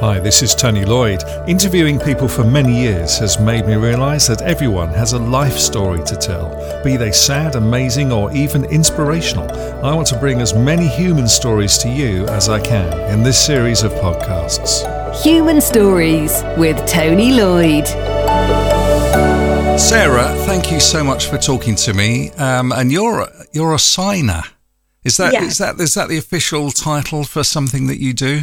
Hi, this is Tony Lloyd. Interviewing people for many years has made me realise that everyone has a life story to tell, be they sad, amazing, or even inspirational. I want to bring as many human stories to you as I can in this series of podcasts. Human Stories with Tony Lloyd. Sarah, thank you so much for talking to me. Um, and you're you're a signer. Is that Yeah. is that is that the official title for something that you do?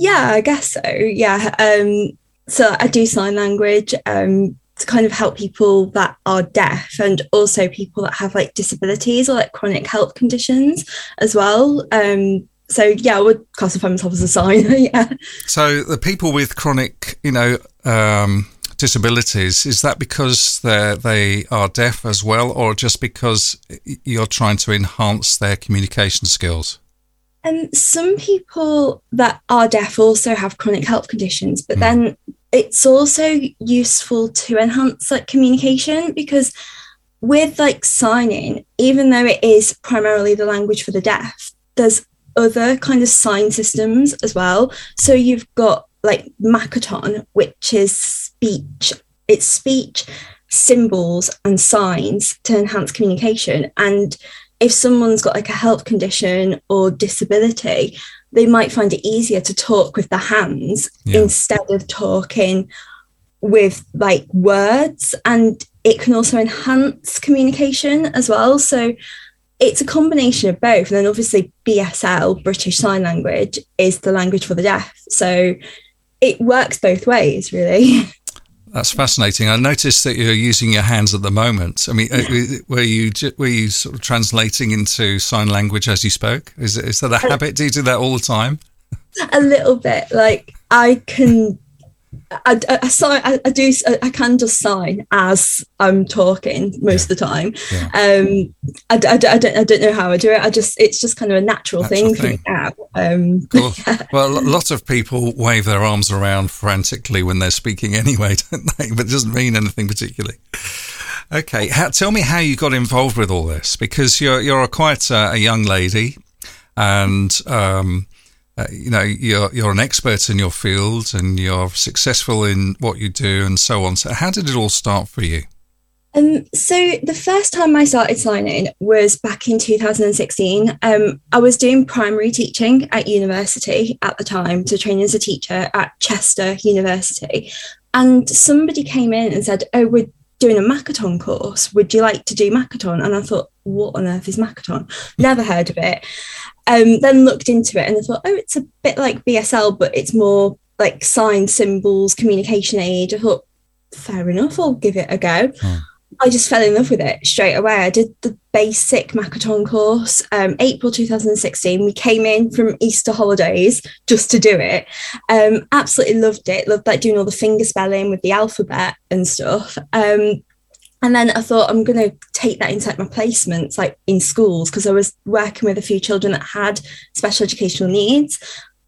Yeah, I guess so. Yeah. Um, so I do sign language um, to kind of help people that are deaf and also people that have like disabilities or like chronic health conditions as well. Um, so yeah, I would classify myself as a signer. yeah. So the people with chronic, you know, um, disabilities is that because they they are deaf as well, or just because you're trying to enhance their communication skills? And some people that are deaf also have chronic health conditions, but hmm. then it's also useful to enhance like communication because with like signing, even though it is primarily the language for the deaf, there's other kind of sign systems as well. So you've got like Makaton, which is speech. It's speech, symbols, and signs to enhance communication. And if someone's got like a health condition or disability, they might find it easier to talk with the hands Yeah. instead of talking with like words. And it can also enhance communication as well. So it's a combination of both. And then obviously BSL, British Sign Language, is the language for the deaf. So it works both ways, really. That's fascinating. I noticed that you're using your hands at the moment. I mean, uh, were you were you sort of translating into sign language as you spoke? Is is that a habit? Do you do that all the time? a little bit like I can. I, I, I sign. I, I do. I can just sign as I'm talking most of the time. Yeah. Um, I, I I don't. I don't know how I do it. I just. It's just kind of a natural, Natural thing, thing. Um, Cool. Well, a lot of people wave their arms around frantically when they're speaking anyway, don't they? But it doesn't mean anything particularly. Okay, how, tell me how you got involved with all this because you're you're a quite uh, a young lady, and um, uh, you know you're you're an expert in your field and you're successful in what you do and so on. So, how did it all start for you? Um, so the first time I started signing was back in 2016. Um, I was doing primary teaching at university at the time, so training as a teacher at Chester University. And somebody came in and said, Oh, we're doing a Makaton course. Would you like to do Makaton? And I thought, What on earth is Makaton? Never heard of it. Um, then looked into it and I thought, Oh, it's a bit like BSL, but it's more like sign symbols, communication aid. I thought, Fair enough, I'll give it a go. I just fell in love with it straight away. I did the basic Makaton course, um, April 2016. We came in from Easter holidays just to do it. Um, absolutely loved it. Loved like doing all the finger spelling with the alphabet and stuff. Um, and then I thought I'm going to take that into like my placements, like in schools, because I was working with a few children that had special educational needs.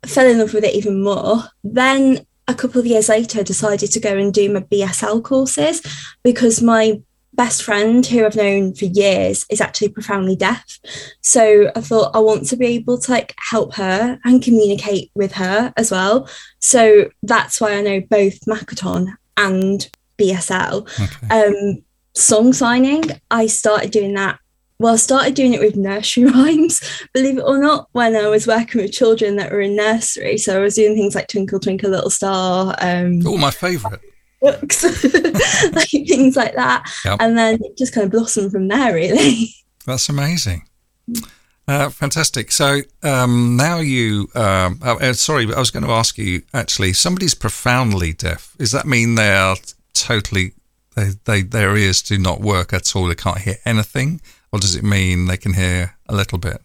Fell in love with it even more. Then a couple of years later, decided to go and do my BSL courses because my best friend who I've known for years is actually profoundly deaf. So I thought I want to be able to like help her and communicate with her as well. So that's why I know both Makaton and BSL. Okay. Um, song signing, I started doing that. Well, I started doing it with nursery rhymes, believe it or not, when I was working with children that were in nursery. So I was doing things like Twinkle Twinkle Little Star, um, Oh, my favourite. books, like things like that. Yep. And then it just kind of blossomed from there, really. That's amazing. Uh, fantastic. So um, now you, um, oh, uh, sorry, I was going to ask you actually, somebody's profoundly deaf. Does that mean they are totally, they, they, their ears do not work at all? They can't hear anything? Or does it mean they can hear a little bit?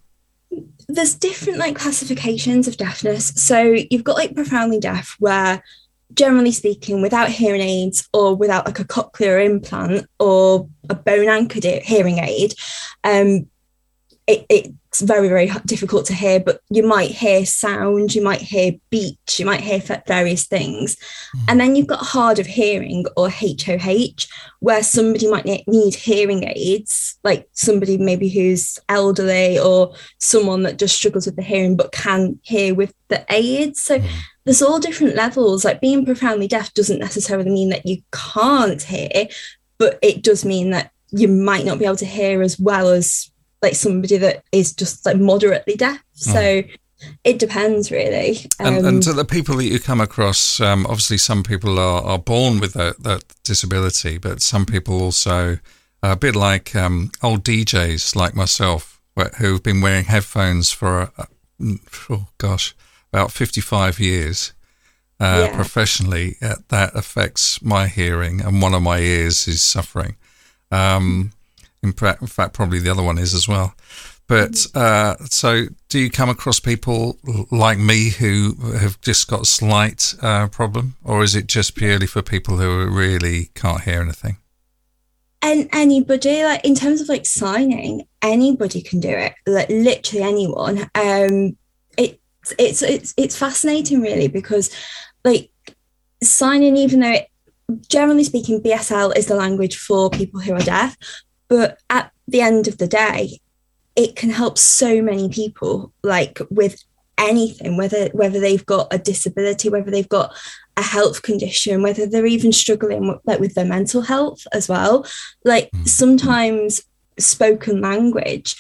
There's different like classifications of deafness. So you've got like profoundly deaf, where generally speaking, without hearing aids or without like a cochlear implant or a bone anchored hearing aid, um, it, it's very, very difficult to hear, but you might hear sound, you might hear beach, you might hear various things. Mm. And then you've got hard of hearing or HOH, where somebody might need hearing aids, like somebody maybe who's elderly or someone that just struggles with the hearing but can hear with the aids. So mm. there's all different levels. Like being profoundly deaf doesn't necessarily mean that you can't hear, but it does mean that you might not be able to hear as well as like somebody that is just like moderately deaf. Mm. So it depends really. Um, and, and to the people that you come across, um, obviously some people are, are born with that, that disability, but some people also, a bit like um, old DJs like myself, who've been wearing headphones for, uh, oh gosh, about 55 years. Uh, yeah. Professionally, uh, that affects my hearing, and one of my ears is suffering. Um, in, in fact, probably the other one is as well. But uh, so, do you come across people like me who have just got a slight uh, problem, or is it just purely for people who really can't hear anything? And anybody, like in terms of like signing, anybody can do it. Like literally anyone. Um, it's it's it's it's fascinating, really, because like signing, even though it, generally speaking, BSL is the language for people who are deaf, but at the end of the day, it can help so many people like with anything whether whether they've got a disability whether they've got a health condition whether they're even struggling with, like with their mental health as well. Like hmm. sometimes spoken language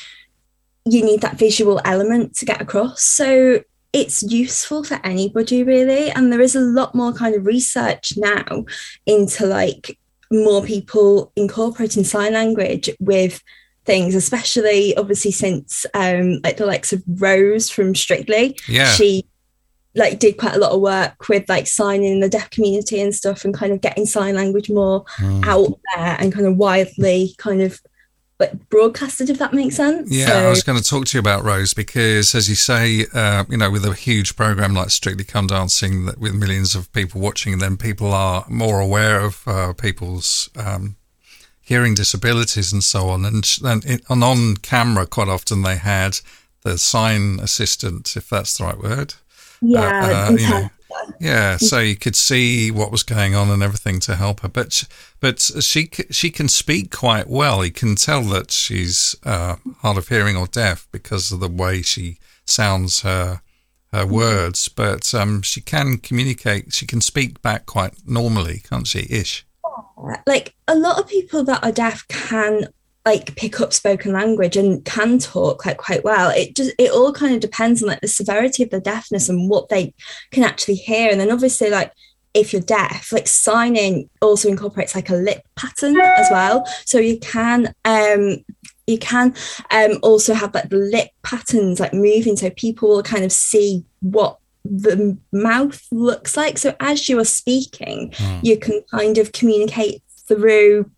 you need that visual element to get across. So it's useful for anybody really. And there is a lot more kind of research now into like more people incorporating sign language with things, especially obviously since um like the likes of Rose from Strictly. Yeah. She like did quite a lot of work with like signing in the deaf community and stuff and kind of getting sign language more mm. out there and kind of widely kind of like broadcasted, if that makes sense. Yeah, so, I was going to talk to you about Rose because, as you say, uh, you know, with a huge program like Strictly Come Dancing, that with millions of people watching, then people are more aware of uh, people's um, hearing disabilities and so on. And, and, and on camera, quite often they had the sign assistant, if that's the right word. Yeah, uh, uh, you know, yeah. So you could see what was going on and everything to help her. But but she she can speak quite well. You can tell that she's uh, hard of hearing or deaf because of the way she sounds her her mm-hmm. words. But um, she can communicate. She can speak back quite normally, can't she? Ish like a lot of people that are deaf can like pick up spoken language and can talk like quite well it just it all kind of depends on like the severity of the deafness and what they can actually hear and then obviously like if you're deaf like signing also incorporates like a lip pattern as well so you can um you can um also have like the lip patterns like moving so people will kind of see what the mouth looks like. So as you are speaking, mm. you can kind of communicate through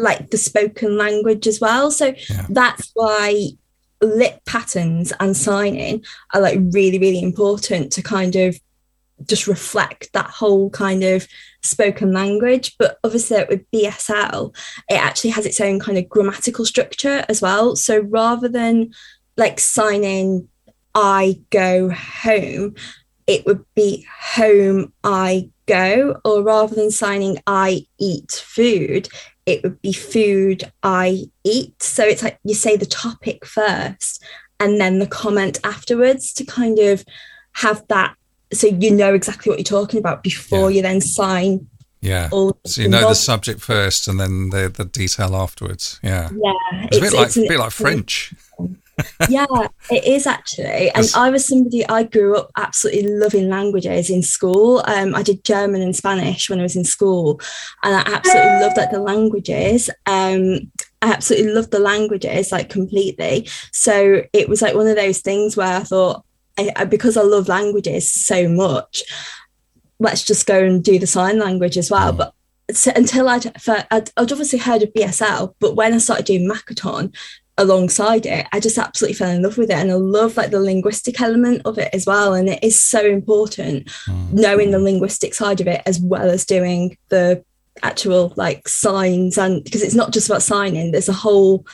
like the spoken language as well. So yeah. that's why lip patterns and signing are like really, really important to kind of just reflect that whole kind of spoken language. But obviously, with BSL, it actually has its own kind of grammatical structure as well. So rather than like signing I go home, it would be home I go, or rather than signing I eat food, it would be food I eat. So it's like you say the topic first and then the comment afterwards to kind of have that so you know exactly what you're talking about before yeah. you then sign yeah. so you know the subject first and then the the detail afterwards. Yeah. Yeah. It's, it's a bit like a bit like French yeah, it is actually. And I was somebody I grew up absolutely loving languages in school. Um, I did German and Spanish when I was in school, and I absolutely loved like the languages. Um, I absolutely loved the languages like completely. So it was like one of those things where I thought, I, because I love languages so much, let's just go and do the sign language as well. Mm. But so until I'd, I'd, I'd, obviously heard of BSL, but when I started doing Makaton, alongside it i just absolutely fell in love with it and i love like the linguistic element of it as well and it is so important mm. knowing the linguistic side of it as well as doing the actual like signs and because it's not just about signing there's a whole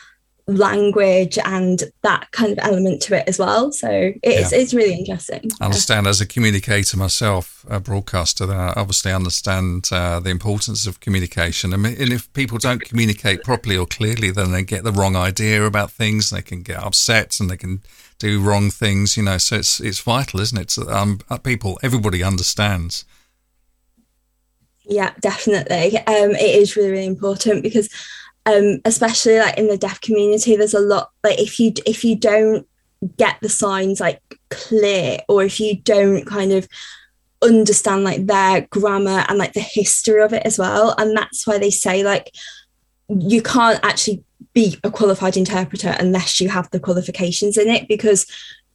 language and that kind of element to it as well. So it's yeah. it's really interesting. I understand as a communicator myself, a broadcaster, that I obviously understand uh, the importance of communication. I mean, and if people don't communicate properly or clearly, then they get the wrong idea about things. They can get upset and they can do wrong things. You know, so it's it's vital, isn't it? So, um, uh, people, everybody understands. Yeah, definitely. Um, it is really, really important because um, especially like in the deaf community, there's a lot like if you if you don't get the signs like clear or if you don't kind of understand like their grammar and like the history of it as well and that's why they say like you can't actually be a qualified interpreter unless you have the qualifications in it because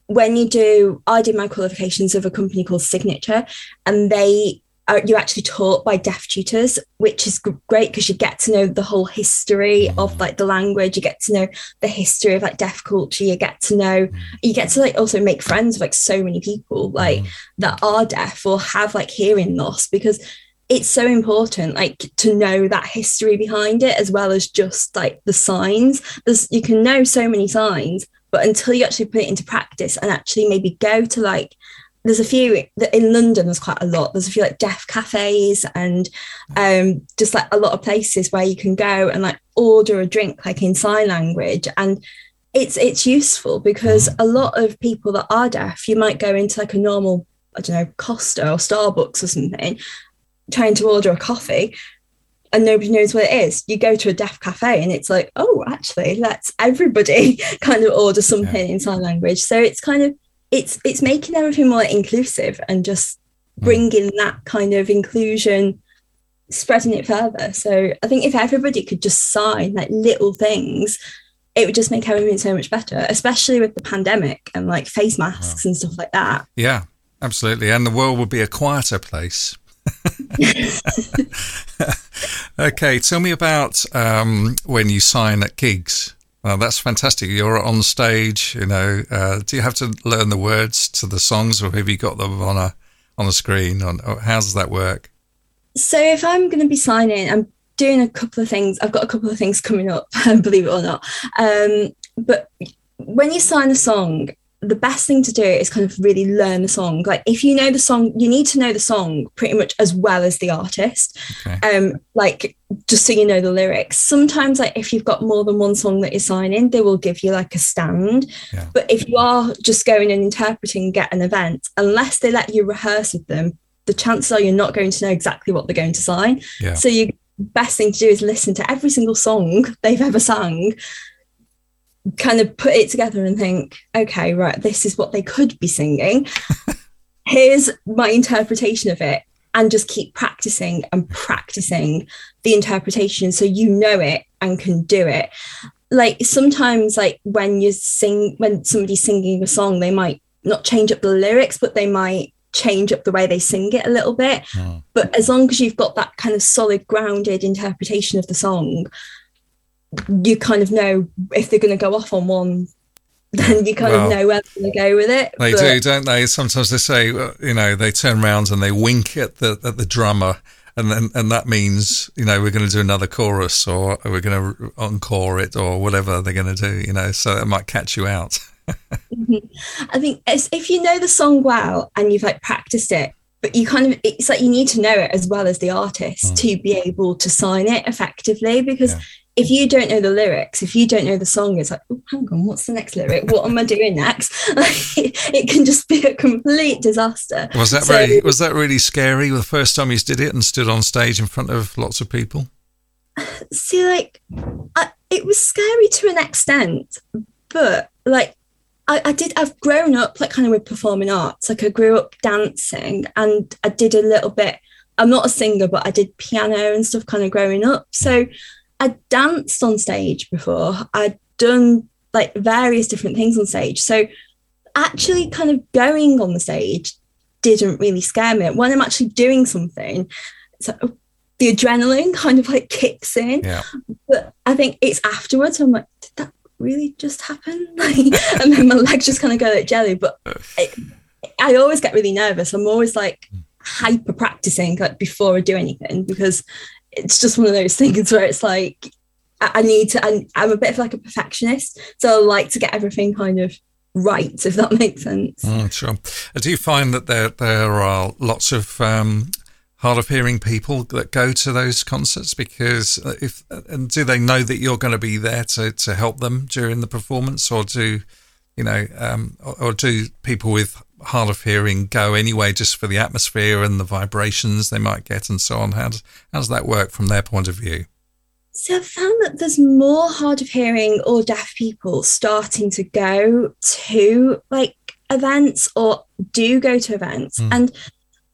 when you do i did my qualifications of a company called signature and they are you're actually taught by deaf tutors, which is great because you get to know the whole history of like the language. You get to know the history of like deaf culture. You get to know, you get to like also make friends with like so many people like mm. that are deaf or have like hearing loss because it's so important like to know that history behind it as well as just like the signs. There's you can know so many signs, but until you actually put it into practice and actually maybe go to like there's a few in London. There's quite a lot. There's a few like deaf cafes and um, just like a lot of places where you can go and like order a drink like in sign language, and it's it's useful because a lot of people that are deaf, you might go into like a normal I don't know Costa or Starbucks or something, trying to order a coffee, and nobody knows what it is. You go to a deaf cafe and it's like, oh, actually, let's everybody kind of order something yeah. in sign language. So it's kind of it's it's making everything more inclusive and just hmm. bringing that kind of inclusion spreading it further. So i think if everybody could just sign like little things it would just make everything so much better especially with the pandemic and like face masks wow. and stuff like that. Yeah absolutely. And the world would be a quieter place. Okay tell me about um, when you sign at gigs well, that's fantastic. You're on stage, you know. Uh, do you have to learn the words to the songs, or have you got them on a on a screen? On how does that work? So, if I'm going to be signing, I'm doing a couple of things. I've got a couple of things coming up, believe it or not. Um, but when you sign a song, the best thing to do is kind of really learn the song. Like if you know the song, you need to know the song pretty much as well as the artist. Okay. Um, like just so you know the lyrics. Sometimes like if you've got more than one song that you're signing, they will give you like a stand. Yeah. But if you are just going and interpreting get an event, unless they let you rehearse with them, the chances are you're not going to know exactly what they're going to sign. Yeah. So you best thing to do is listen to every single song they've ever sung kind of put it together and think, okay, right, this is what they could be singing. Here's my interpretation of it. And just keep practicing and practicing the interpretation so you know it and can do it. Like sometimes, like when you sing, when somebody's singing a song, they might not change up the lyrics, but they might change up the way they sing it a little bit. Oh. But as long as you've got that kind of solid, grounded interpretation of the song, you kind of know if they're going to go off on one then you kind well, of know where they're going to go with it. They but, do, don't they? Sometimes they say, you know, they turn around and they wink at the at the drummer, and then and that means you know we're going to do another chorus or we're going to encore it or whatever they're going to do. You know, so it might catch you out. mm-hmm. I think if you know the song well and you've like practiced it, but you kind of it's like you need to know it as well as the artist mm. to be able to sign it effectively because. Yeah if you don't know the lyrics, if you don't know the song, it's like, oh, hang on, what's the next lyric? What am I doing next? it, can just be a complete disaster. Was that so, really was that really scary the first time you did it and stood on stage in front of lots of people? See, like, I, it was scary to an extent, but like I, I, did I've grown up like kind of with performing arts. Like I grew up dancing and I did a little bit. I'm not a singer, but I did piano and stuff kind of growing up. So I'd danced on stage before. I'd done like various different things on stage. So actually kind of going on the stage didn't really scare me. When I'm actually doing something, so the adrenaline kind of like kicks in. Yeah. But I think it's afterwards I'm like, did that really just happen? and then my legs just kind of go like jelly. But it, I always get really nervous. I'm always like mm. hyper practicing like before I do anything because it's just one of those things where it's like I, need to. I'm, I'm a bit of like a perfectionist, so I like to get everything kind of right, if that makes sense. Mm, sure. Do you find that there there are lots of um, hard of hearing people that go to those concerts because if and do they know that you're going to be there to to help them during the performance, or do you know, um, or, or do people with hard of hearing go anyway just for the atmosphere and the vibrations they might get and so on? How does how does that work from their point of view? So I've found that there's more hard of hearing or deaf people starting to go to like events or do go to events. Mm. And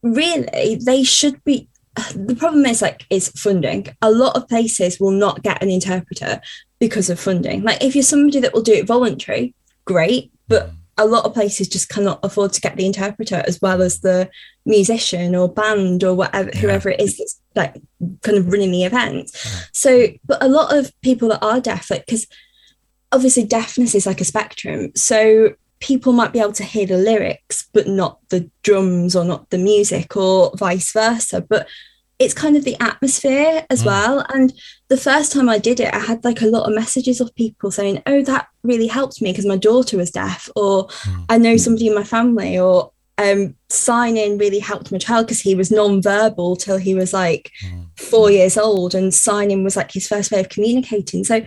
really they should be the problem is like is funding. A lot of places will not get an interpreter because of funding. Like if you're somebody that will do it voluntary, great. But a lot of places just cannot afford to get the interpreter as well as the musician or band or whatever yeah. whoever it is that's like kind of running the event yeah. so but a lot of people that are deaf like because obviously deafness is like a spectrum so people might be able to hear the lyrics but not the drums or not the music or vice versa but it's kind of the atmosphere as mm. well. And the first time I did it, I had like a lot of messages of people saying, Oh, that really helped me because my daughter was deaf, or mm. I know somebody in my family, or um, signing really helped my child because he was non-verbal till he was like mm. four years old, and signing was like his first way of communicating. So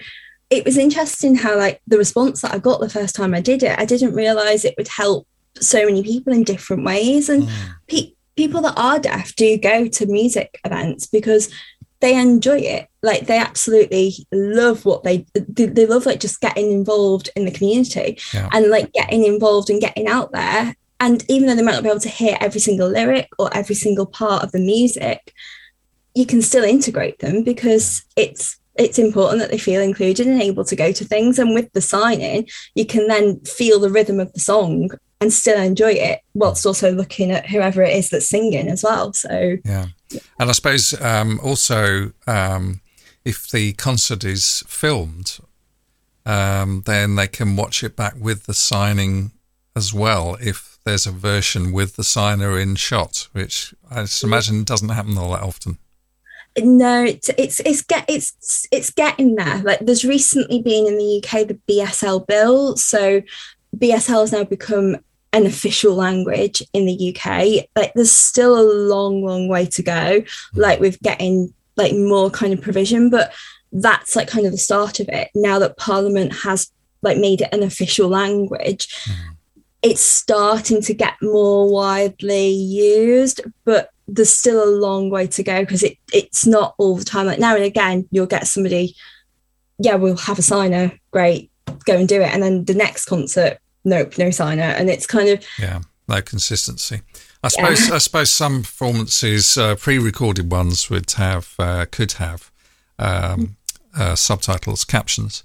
it was interesting how like the response that I got the first time I did it, I didn't realize it would help so many people in different ways, and mm. pe- people that are deaf do go to music events because they enjoy it. Like they absolutely love what they they love like just getting involved in the community yeah. and like getting involved and getting out there. And even though they might not be able to hear every single lyric or every single part of the music you can still integrate them because it's it's important that they feel included and able to go to things. And with the signing you can then feel the rhythm of the song and still enjoy it whilst also looking at whoever it is that's singing as well. So yeah, and I suppose um, also um, if the concert is filmed, um, then they can watch it back with the signing as well. If there's a version with the signer in shot, which I just imagine doesn't happen all that often. No, it's it's it's get it's it's getting there. Like there's recently been in the UK the BSL bill, so BSL has now become an official language in the UK. Like there's still a long, long way to go, like with getting like more kind of provision, but that's like kind of the start of it. Now that Parliament has like made it an official language, mm. it's starting to get more widely used, but there's still a long way to go because it it's not all the time. Like now and again, you'll get somebody, yeah, we'll have a signer, great, go and do it. And then the next concert, nope, no signer. And it's kind of yeah, no consistency. I suppose yeah. I suppose some performances, uh, pre-recorded ones, would have uh, could have um, uh, subtitles, captions,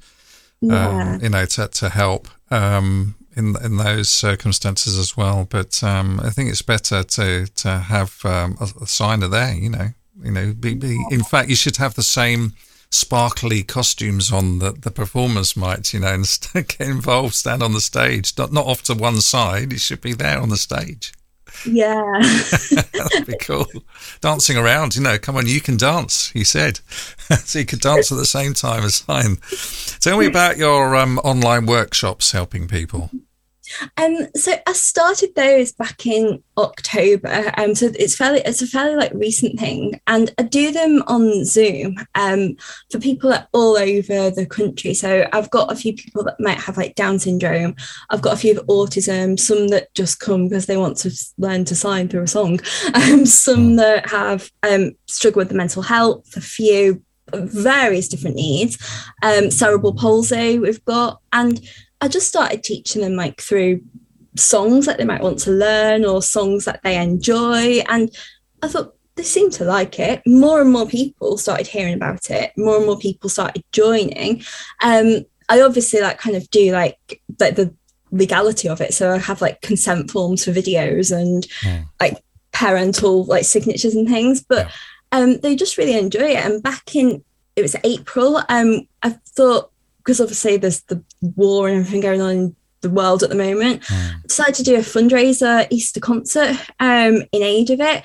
um, yeah. um, you know, to to help um, in in those circumstances as well. But um, I think it's better to to have um, a, a signer there. You know, you know, be, be, in fact, you should have the same sparkly costumes on that the performers might, you know, and get involved, stand on the stage, not not off to one side. You should be there on the stage. Yeah, that'd be cool. Dancing around, you know. Come on, you can dance. He said, so you could dance at the same time as sign. Tell me about your um, online workshops helping people. Um, so I started those back in October. Um, so it's fairly it's a fairly like recent thing, and I do them on Zoom. Um, for people all over the country. So I've got a few people that might have like Down syndrome. I've got a few of autism. Some that just come because they want to learn to sign through a song. Um, some hmm. that have um struggle with the mental health. A few various different needs. Um, cerebral palsy we've got and I just started teaching them like through songs that they might want to learn or songs that they enjoy. And I thought they seemed to like it. More and more people started hearing about it. More and more people started joining. Um, I obviously like kind of do like like the legality of it. So I have like consent forms for videos and mm. like parental like signatures and things. But yeah. um, they just really enjoy it. And back in it was April, um, I thought because obviously there's the war and everything going on in the world at the moment. Mm. Decided to do a fundraiser Easter concert um, in aid of it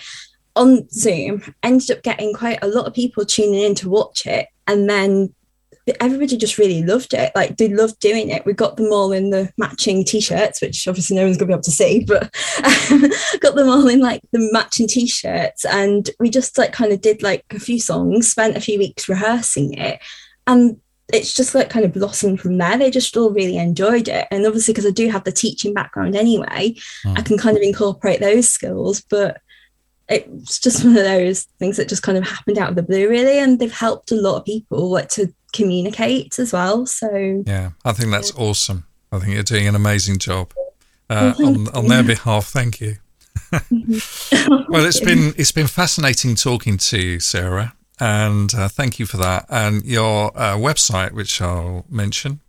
on Zoom. Ended up getting quite a lot of people tuning in to watch it, and then everybody just really loved it. Like they loved doing it. We got them all in the matching t-shirts, which obviously no one's gonna be able to see, but um, got them all in like the matching t-shirts, and we just like kind of did like a few songs, spent a few weeks rehearsing it, and it's just like kind of blossomed from there. They just all really enjoyed it. And obviously, because I do have the teaching background anyway, mm. I can kind of incorporate those skills. But it's just one of those things that just kind of happened out of the blue, really. And they've helped a lot of people like to communicate as well. So, yeah, I think that's yeah. awesome. I think you're doing an amazing job. Uh, well, on, on their behalf, thank you. Mm-hmm. well, it's been it's been fascinating talking to you, Sarah and uh, thank you for that. And your uh, website, which I'll mention,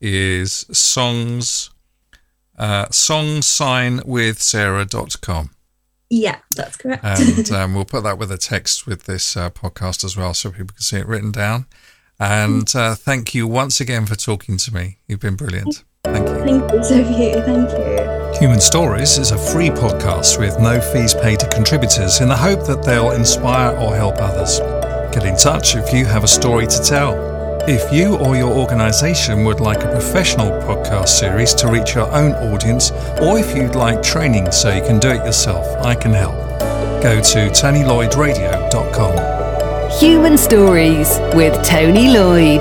is songs uh, songsignwithsarah.com. Yeah, that's correct. and um, we'll put that with a text with this uh, podcast as well, so people can see it written down. And uh, thank you once again for talking to me. You've been brilliant. Thank you. Thank you, Sophie. Thank you. Human Stories is a free podcast with no fees paid to contributors in the hope that they'll inspire or help others. Get in touch if you have a story to tell. If you or your organisation would like a professional podcast series to reach your own audience, or if you'd like training so you can do it yourself, I can help. Go to TonyLloydRadio.com. Human Stories with Tony Lloyd.